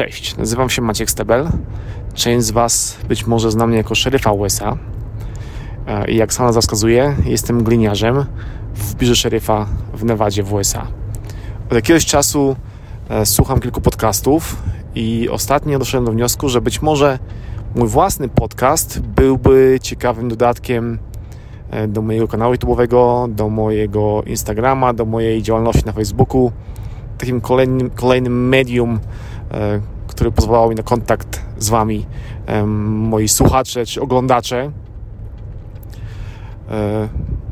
Cześć, nazywam się Maciek Stebel. Część z Was być może zna mnie jako szeryfa USA. I jak sama nazwa wskazuje, jestem gliniarzem w biurze szeryfa w Nevadzie w USA. Od jakiegoś czasu e, słucham kilku podcastów i ostatnio doszedłem do wniosku, że być może mój własny podcast byłby ciekawym dodatkiem e, do mojego kanału YouTube'owego, do mojego Instagrama, do mojej działalności na Facebooku, takim kolejnym, kolejnym medium, e, które pozwalało mi na kontakt z Wami, moi słuchacze czy oglądacze.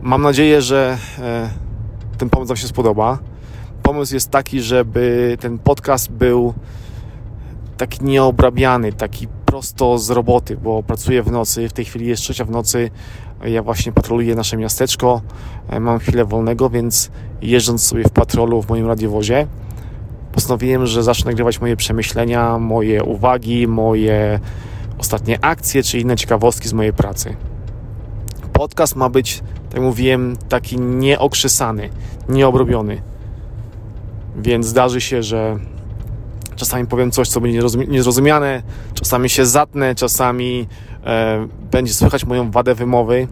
Mam nadzieję, że ten pomysł Wam się spodoba. Pomysł jest taki, żeby ten podcast był taki nieobrabiany, taki prosto z roboty, bo pracuję w nocy, w tej chwili jest trzecia w nocy, ja właśnie patroluję nasze miasteczko, e, mam chwilę wolnego, więc jeżdżąc sobie w patrolu w moim radiowozie, postanowiłem, że zacznę nagrywać moje przemyślenia, moje uwagi, moje ostatnie akcje, czy inne ciekawostki z mojej pracy. Podcast ma być, tak mówiłem, taki nieokrzesany, nieobrobiony. Więc zdarzy się, że czasami powiem coś, co będzie niezrozumiane, czasami się zatnę, czasami e, będzie słychać moją wadę wymowy,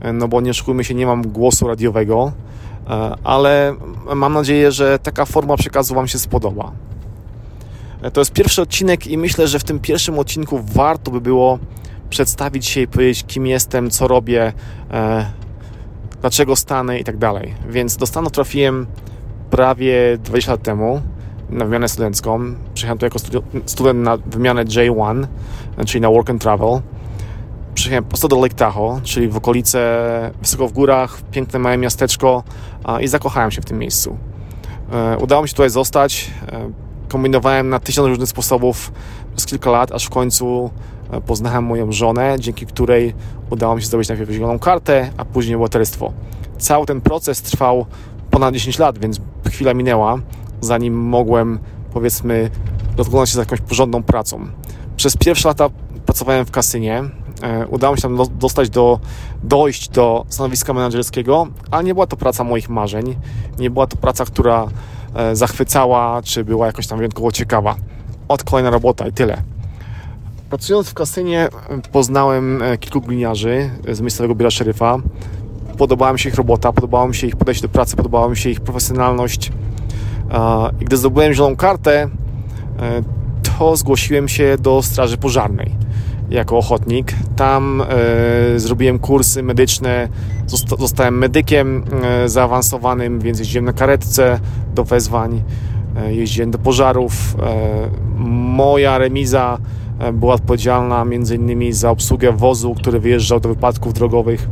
e, no bo nie oszukujmy się, nie mam głosu radiowego, ale mam nadzieję, że taka forma przekazu Wam się spodoba. E, to jest pierwszy odcinek i myślę, że w tym pierwszym odcinku warto by było przedstawić się i powiedzieć, kim jestem, co robię, e, dlaczego stanę i tak dalej. Więc do Stanów trafiłem prawie 20 lat temu na wymianę studencką. Przyjechałem tu jako student na wymianę J1, czyli na Work and Travel. Przyjechałem prosto do Lake Tahoe, czyli w okolice, wysoko w górach, piękne małe miasteczko i zakochałem się w tym miejscu. E, udało mi się tutaj zostać. E, kombinowałem na tysiąc różnych sposobów przez kilka lat, aż w końcu e, poznałem moją żonę, dzięki której udało mi się zdobyć najpierw zieloną kartę, a później obywatelstwo. Cały ten proces trwał ponad 10 lat, więc chwila minęła, zanim mogłem, powiedzmy, rozglądać się za jakąś porządną pracą. Przez pierwsze lata pracowałem w kasynie. E, udało mi się tam dostać do, dojść do stanowiska menedżerskiego, ale nie była to praca moich marzeń. Nie była to praca, która e, zachwycała, czy była jakoś tam wyjątkowo ciekawa. Od kolejna robota i tyle. Pracując w kasynie poznałem e, kilku gliniarzy z miejscowego biura szeryfa podobała mi się ich robota, podobało mi się ich podejście do pracy, podobała mi się ich profesjonalność. I gdy zdobyłem zieloną kartę, to zgłosiłem się do Straży Pożarnej jako ochotnik. Tam e, zrobiłem kursy medyczne, zostałem medykiem e, zaawansowanym, więc jeździłem na karetce do wezwań, jeździłem do pożarów. Moja remiza była odpowiedzialna innymi za obsługę wozu, który wyjeżdżał do wypadków drogowych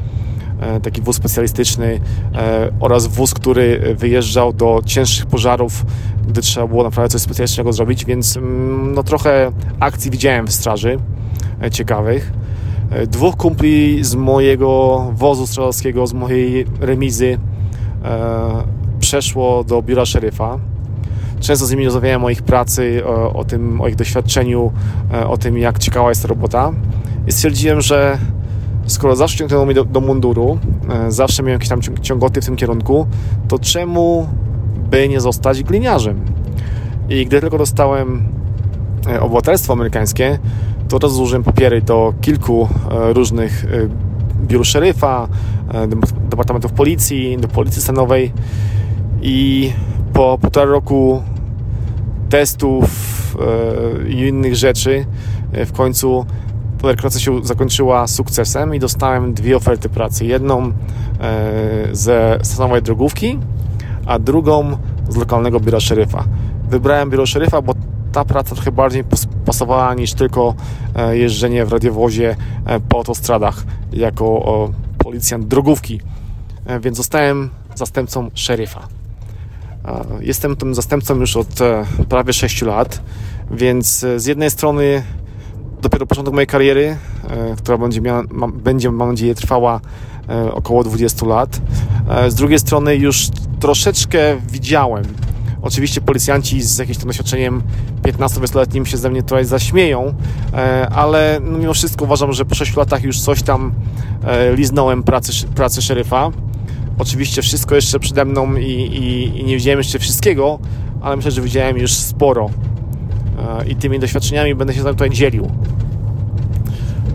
E, taki wóz specjalistyczny e, oraz wóz, który wyjeżdżał do cięższych pożarów, gdy trzeba było naprawdę coś specjalistycznego zrobić, więc mm, no trochę akcji widziałem w straży e, ciekawych. Dwóch kumpli z mojego wozu strażackiego, z mojej remizy przeszło do biura szeryfa. Często z nimi rozmawiałem o ich pracy, o, o, tym, o ich doświadczeniu, o tym, jak ciekawa jest ta robota. I stwierdziłem, że skoro zawsze ciągnęło mnie do, do munduru, e, zawsze miałem jakieś tam ciągoty w tym kierunku, to czemu by nie zostać gliniarzem? I gdy tylko dostałem e, obywatelstwo amerykańskie, to od razu złożyłem papiery do kilku e, różnych biur szeryfa, departamentów policji, do policji stanowej i po półtora roku testów i innych rzeczy w końcu rekrutacja się zakończyła sukcesem i dostałem dwie oferty pracy. Jedną e, ze stanowej drogówki, a drugą z lokalnego biura szeryfa. Wybrałem biuro szeryfa, bo ta praca trochę bardziej pasowała niż tylko e, jeżdżenie w radiowozie e, po autostradach jako policjant drogówki. Więc zostałem zastępcą szeryfa. Jestem tym zastępcą już od prawie 6 lat, więc z jednej strony dopiero początek mojej kariery, e, która będzie, miała, będzie mam nadzieję, trwała e, około 20 lat. E, z drugiej strony już troszeczkę widziałem. Oczywiście policjanci z jakimś tam doświadczeniem 15-20-letnim się ze mnie trochę zaśmieją, ale no mimo wszystko uważam, że po 6 latach już coś tam liznąłem pracy, pracy szeryfa. Oczywiście wszystko jeszcze przede mną i, i, i nie widziałem jeszcze wszystkiego, ale myślę, że widziałem już sporo i tymi doświadczeniami będę się tutaj dzielił.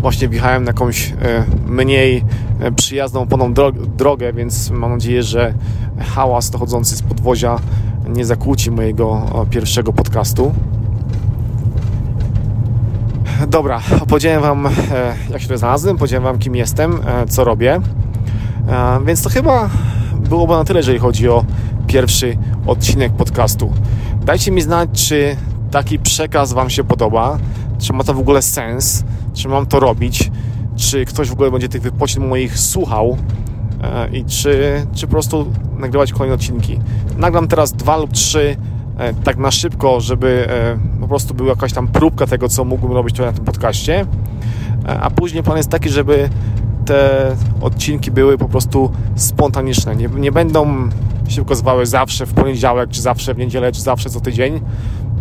Właśnie wjechałem na jakąś mniej przyjazną poną drogę, więc mam nadzieję, że hałas dochodzący z podwozia nie zakłóci mojego pierwszego podcastu. Dobra, opowiedziałem Wam, jak się tutaj znalazłem, powiedziałem Wam, kim jestem, co robię. Więc to chyba byłoby na tyle, jeżeli chodzi o pierwszy odcinek podcastu. Dajcie mi znać, czy taki przekaz Wam się podoba, czy ma to w ogóle sens, czy mam to robić, czy ktoś w ogóle będzie tych wypocin moich słuchał e, i czy, czy po prostu nagrywać kolejne odcinki. Nagram teraz dwa lub trzy e, tak na szybko, żeby e, po prostu była jakaś tam próbka tego, co mógłbym robić tutaj na tym podcaście. A później plan jest taki, żeby te odcinki były po prostu spontaniczne. Nie, nie będą się ukazywały zawsze w poniedziałek, czy zawsze w niedzielę, czy zawsze co tydzień.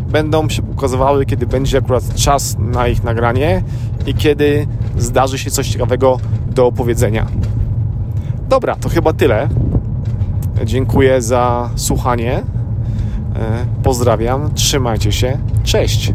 Będą się ukazywały, kiedy będzie akurat czas na ich nagranie i kiedy zdarzy się coś ciekawego do opowiedzenia. Dobra, to chyba tyle. Dziękuję za słuchanie. E, pozdrawiam, trzymajcie się. Cześć.